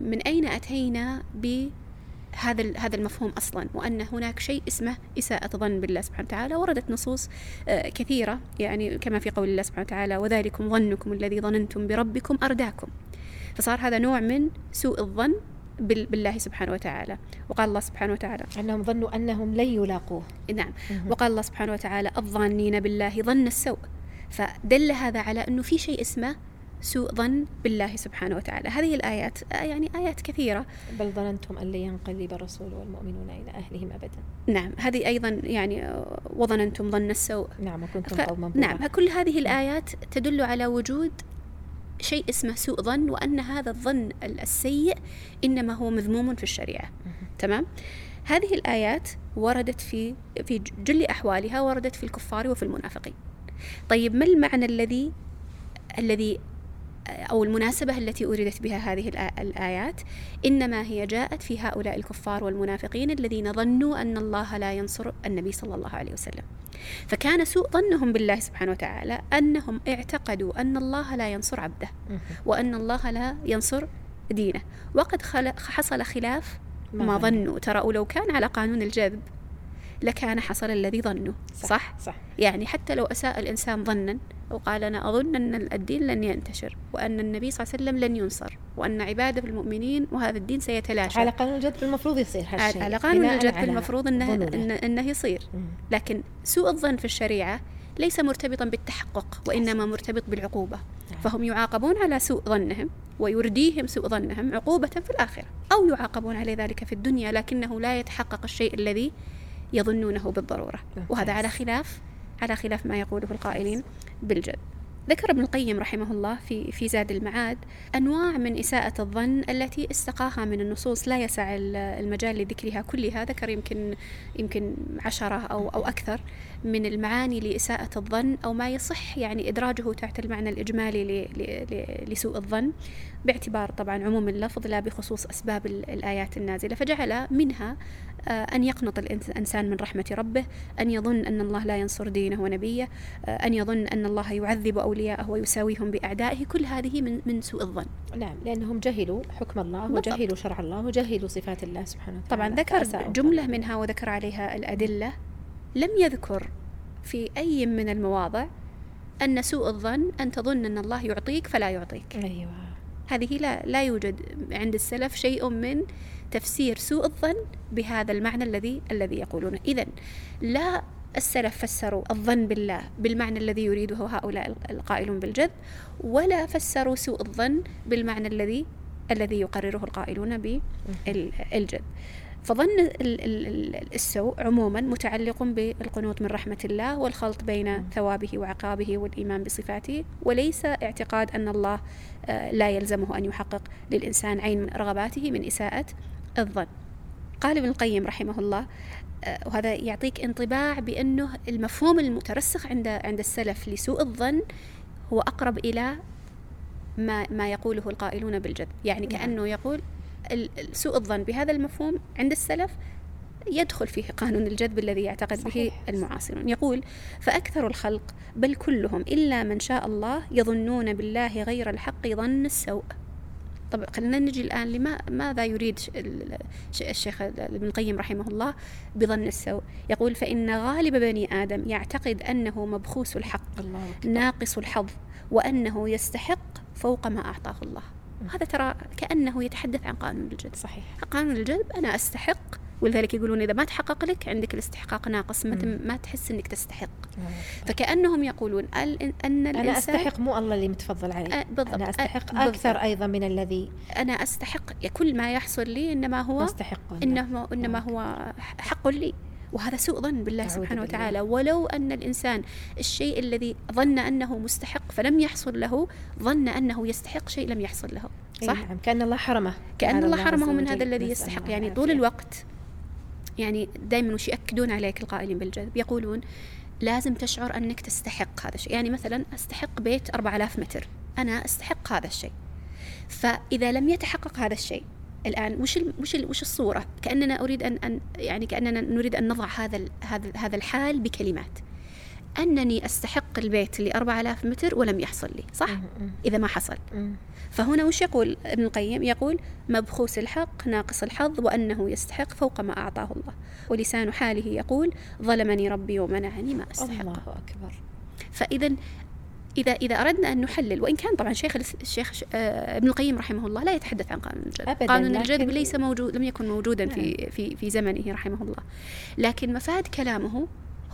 من أين أتينا بهذا ال- هذا المفهوم أصلا؟ وأن هناك شيء اسمه إساءة ظن بالله سبحانه وتعالى وردت نصوص آه، كثيرة يعني كما في قول الله سبحانه وتعالى وذلكم ظنكم الذي ظننتم بربكم أرداكم. فصار هذا نوع من سوء الظن بالله سبحانه وتعالى. وقال الله سبحانه وتعالى أنهم ظنوا أنهم لن يلاقوه. نعم. وقال الله سبحانه وتعالى الظانين بالله ظن السوء. فدل هذا على أنه في شيء اسمه سوء ظن بالله سبحانه وتعالى. هذه الآيات يعني آيات كثيرة. بل ظننتم أن لن ينقلب الرسول والمؤمنون إلى أهلهم أبدا. نعم. هذه أيضا يعني وظننتم ظن السوء. نعم وكنتم ف... قوما نعم. كل هذه الآيات تدل على وجود شيء اسمه سوء ظن وأن هذا الظن ال- السيء إنما هو مذموم في الشريعة. تمام؟ هذه الآيات وردت في في جل أحوالها وردت في الكفار وفي المنافقين. طيب ما المعنى الذي الذي أو المناسبة التي أوردت بها هذه الآ- الآيات إنما هي جاءت في هؤلاء الكفار والمنافقين الذين ظنوا أن الله لا ينصر النبي صلى الله عليه وسلم. فكان سوء ظنهم بالله سبحانه وتعالى أنهم اعتقدوا أن الله لا ينصر عبده. وأن الله لا ينصر دينه. وقد حصل خلاف ما ظنوا. ترى ولو كان على قانون الجذب لكان حصل الذي ظنوا صح, صح. يعني حتى لو أساء الإنسان ظنا وقال أنا أظن أن الدين لن ينتشر وأن النبي صلى الله عليه وسلم لن ينصر وأن عبادة المؤمنين وهذا الدين سيتلاشى على قانون الجذب المفروض يصير هالشيء على قانون الجذب المفروض أنه. إنه, إنه يصير. لكن سوء الظن في الشريعة ليس مرتبطا بالتحقق وإنما مرتبط بالعقوبة نعم. فهم يعاقبون على سوء ظنهم ويرديهم سوء ظنهم عقوبة في الآخرة أو يعاقبون على ذلك في الدنيا لكنه لا يتحقق الشيء الذي يظنونه بالضرورة وهذا. على خلاف على خلاف ما يقوله القائلين بالجد. ذكر ابن القيم رحمه الله في في زاد المعاد أنواع من إساءة الظن التي استقاها من النصوص لا يسع ال- المجال لذكرها كلها ذكر يمكن يمكن عشرة أو أو أكثر من المعاني لإساءة الظن أو ما يصح يعني إدراجه تحت المعنى الإجمالي لسوء الظن. باعتبار طبعا عموم اللفظ لا بخصوص أسباب ال- الآيات النازلة فجعل منها آه، أن يقنط الإنس- الإنسان من رحمة ربه أن يظن أن الله لا ينصر دينه ونبيه آه، أن يظن أن الله يعذب أولياءه ويساويهم بأعدائه. كل هذه من من سوء الظن. نعم لأنهم جهلوا حكم الله. وجهلوا شرع الله وجهلوا صفات الله سبحانه وتعالى. طبعا ذكر. جملة منها وذكر عليها الأدلة. لم يذكر في أي من المواضع أن سوء الظن أن تظن أن الله يعطيك فلا يعطيك. أيوة. هذه لا لا يوجد عند السلف شيء من تفسير سوء الظن بهذا المعنى الذي الذي يقولونه إذا لا السلف فسروا الظن بالله بالمعنى الذي يريده هؤلاء القائلون بالجذب ولا فسروا سوء الظن بالمعنى الذي الذي يقرره القائلون بالجذب. فظن ال- ال- ال- السوء عموما متعلق بالقنوط من رحمة الله والخلط بين ثوابه وعقابه والإيمان بصفاته وليس اعتقاد أن الله آه، لا يلزمه أن يحقق للإنسان عين من رغباته من إساءة الظن. قال ابن القيم رحمه الله آه، وهذا يعطيك انطباع بأنه المفهوم المترسخ عند عند السلف لسوء الظن هو أقرب إلى ما ما يقوله القائلون بالجذب يعني نعم. كأنه يقول سوء الظن بهذا المفهوم عند السلف يدخل فيه قانون الجذب الذي يعتقد به صحيح. المعاصرون يقول فأكثر الخلق بل كلهم إلا من شاء الله يظنون بالله غير الحق ظن السوء طب خلينا نجي الآن لما ماذا يريد الشيخ ابن القيم رحمه الله بظن السوء يقول فإن غالب بني آدم يعتقد أنه مبخوس الحق الله. ناقص الحظ وأنه يستحق فوق ما أعطاه الله هذا ترى كأنه يتحدث عن قانون الجذب. صحيح. قانون الجذب أنا أستحق ولذلك يقولون إذا ما تحقق لك عندك الاستحقاق ناقص ما, ما تحس أنك تستحق. فكأنهم يقولون ال- أن أنا الإنسان أستحق مو الله اللي متفضل علي بالضبط. أنا أستحق أكثر بالضبط. أيضا من الذي أنا أستحق كل ما يحصل لي إنما هو مستحق. إنما إنما هو حق لي. وهذا سوء ظن بالله سبحانه بالله. وتعالى. ولو أن الإنسان الشيء الذي ظن أنه مستحق فلم يحصل له ظن أنه يستحق شيء لم يحصل له. صح؟ نعم. كأن الله حرمه. كأن الله حرمه من. هذا الذي يستحق. يعني طول. الوقت يعني دائما وش يأكدون عليك القائلين بالجذب يقولون لازم تشعر أنك تستحق هذا الشيء. يعني مثلا أستحق بيت 4000 متر. أنا أستحق هذا الشيء. فإذا لم يتحقق هذا الشيء الآن وش ال وش ال وش الصورة؟ كأننا أريد أن أن يعني كأننا نريد أن نضع هذا هذا هذا الحال بكلمات. أنني أستحق البيت اللي 4000 متر ولم يحصل لي صح؟ إذا ما حصل. فهنا وش يقول ابن القيم؟ يقول مبخوس الحق ناقص الحظ وأنه يستحق فوق ما أعطاه الله. ولسان حاله يقول ظلمني ربي ومنعني ما أستحق الله أكبر. فإذا إذا إذا أردنا أن نحلل وإن كان طبعا شيخ الشيخ آه، ابن القيم رحمه الله لا يتحدث عن قانون الجذب. أبداً، قانون الجذب ليس موجود لم يكن موجودا في في في زمنه رحمه الله. لكن مفاد كلامه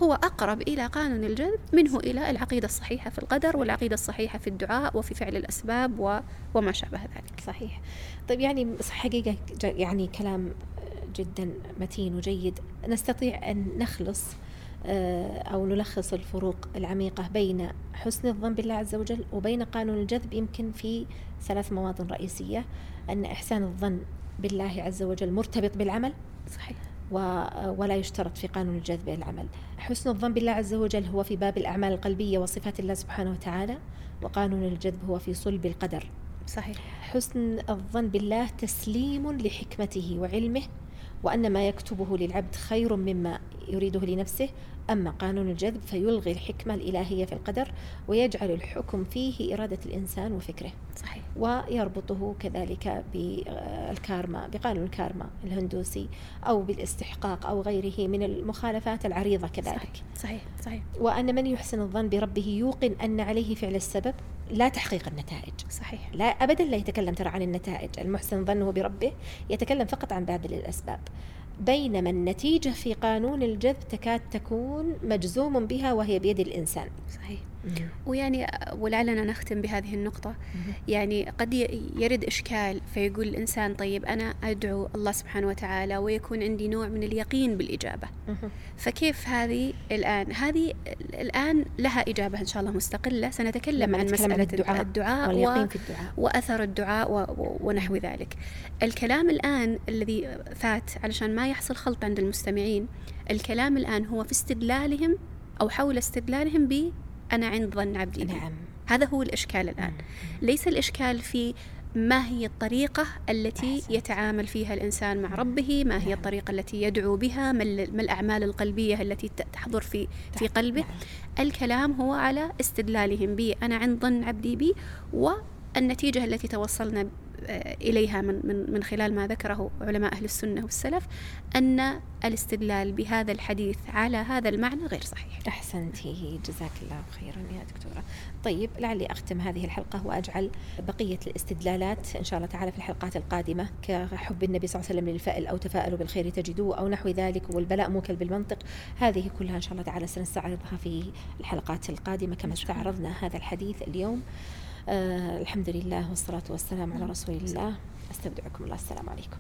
هو أقرب إلى قانون الجذب منه إلى العقيدة الصحيحة في القدر والعقيدة الصحيحة في الدعاء وفي فعل الأسباب و- وما شابه ذلك. صحيح. طيب يعني حقيقة يعني كلام جدا متين وجيد. نستطيع أن نخلص أو نلخص الفروق العميقة بين حسن الظن بالله عز وجل وبين قانون الجذب يمكن في ثلاث مواطن رئيسية. أن إحسان الظن بالله عز وجل مرتبط بالعمل صحيح. و- ولا يشترط في قانون الجذب العمل. حسن الظن بالله عز وجل هو في باب الأعمال القلبية وصفات الله سبحانه وتعالى وقانون الجذب هو في صلب القدر. صحيح. حسن الظن بالله تسليم لحكمته وعلمه وأن ما يكتبه للعبد خير مما يريده لنفسه أما قانون الجذب فيلغي الحكمة الإلهية في القدر ويجعل الحكم فيه إرادة الإنسان وفكره. صحيح. ويربطه كذلك بالكارما بقانون الكارما الهندوسي أو بالاستحقاق أو غيره من المخالفات العريضة كذلك. صحيح. صحيح. صحيح. وأن من يحسن الظن بربه يوقن أن عليه فعل السبب لا تحقيق النتائج. صحيح. لا ابدا لا يتكلم ترى عن النتائج. المحسن ظنه بربه يتكلم فقط عن باب الأسباب. بينما النتيجة في قانون الجذب تكاد تكون مجزوم بها وهي بيد الإنسان. صحيح. ويعني ولعلنا نختم بهذه النقطة. يعني قد يرد إشكال فيقول الإنسان طيب أنا أدعو الله سبحانه وتعالى ويكون عندي نوع من اليقين بالإجابة. فكيف هذه الآن؟ هذه الآن لها إجابة إن شاء الله مستقلة. سنتكلم عن مسألة الدعاء الدعاء واليقين في الدعاء وأثر الدعاء ونحو ذلك. الكلام الآن الذي فات علشان ما يحصل خلط عند المستمعين الكلام الآن هو في استدلالهم أو حول استدلالهم ب أنا عند ظن عبدي. نعم هذا هو الإشكال الآن ليس الإشكال في ما هي الطريقة التي. يتعامل فيها الإنسان مع ربه ما هي نعم. الطريقة التي يدعو بها ما ال- ما الأعمال القلبية التي تحضر في في. قلبه نعم. الكلام هو على استدلالهم بي أنا عند ظن عبدي بي والنتيجة التي توصلنا إليها من من من خلال ما ذكره علماء أهل السنة والسلف أن الاستدلال بهذا الحديث على هذا المعنى غير صحيح. أحسنتي جزاك الله خيرا يا دكتورة. طيب لعلي أختم هذه الحلقة وأجعل بقية الاستدلالات إن شاء الله تعالى في الحلقات القادمة كحب النبي صلى الله عليه وسلم للفائل أو تفاءلوا بالخير تجدوه أو نحو ذلك والبلاء موكل بالمنطق هذه كلها إن شاء الله تعالى سنستعرضها في الحلقات القادمة كما استعرضنا هذا الحديث اليوم. آه الحمد لله والصلاة والسلام على رسول الله. أستودعكم الله. السلام عليكم.